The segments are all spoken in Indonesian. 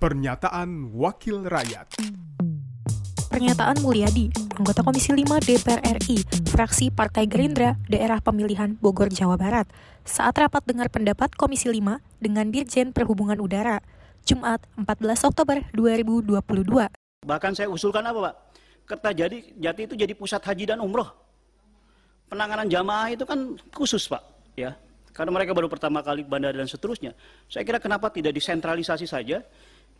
Pernyataan Wakil Rakyat Pernyataan Mulyadi, anggota Komisi 5 DPR RI, fraksi Partai Gerindra, daerah pemilihan Bogor, Jawa Barat, saat rapat dengar pendapat Komisi 5 dengan Dirjen Perhubungan Udara, Jumat 14 Oktober 2022. Bahkan saya usulkan apa Pak? Kertajati Jati itu jadi pusat haji dan umroh. Penanganan jamaah itu kan khusus Pak, ya. Karena mereka baru pertama kali bandara dan seterusnya. Saya kira kenapa tidak disentralisasi saja?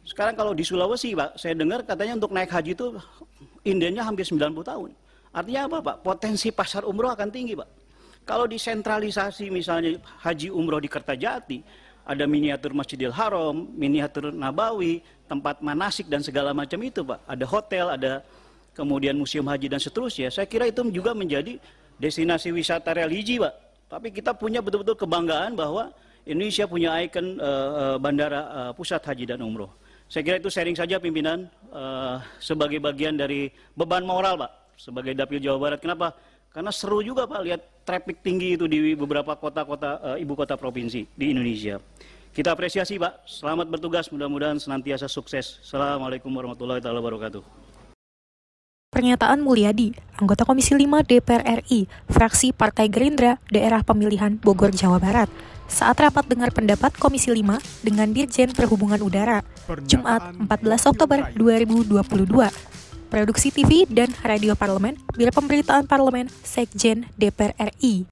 Sekarang kalau di Sulawesi Pak, saya dengar katanya untuk naik haji itu indennya hampir 90 tahun. Artinya apa Pak? Potensi pasar umroh akan tinggi Pak. Kalau disentralisasi misalnya haji umroh di Kertajati, ada miniatur Masjidil Haram, miniatur Nabawi, tempat manasik dan segala macam itu Pak. Ada hotel, ada kemudian museum haji dan seterusnya. Saya kira itu juga menjadi destinasi wisata religi Pak. Tapi kita punya betul-betul kebanggaan bahwa Indonesia punya ikon uh, bandara uh, pusat haji dan umroh. Saya kira itu sharing saja pimpinan uh, sebagai bagian dari beban moral Pak sebagai dapil Jawa Barat. Kenapa? Karena seru juga Pak lihat traffic tinggi itu di beberapa kota-kota uh, ibu kota provinsi di Indonesia. Kita apresiasi Pak. Selamat bertugas. Mudah-mudahan senantiasa sukses. Assalamualaikum warahmatullahi wabarakatuh. Pernyataan Mulyadi, anggota Komisi 5 DPR RI, fraksi Partai Gerindra, daerah pemilihan Bogor, Jawa Barat, saat rapat dengar pendapat Komisi 5 dengan Dirjen Perhubungan Udara, Jumat 14 Oktober 2022. Produksi TV dan Radio Parlemen, Biro Pemberitaan Parlemen, Sekjen DPR RI.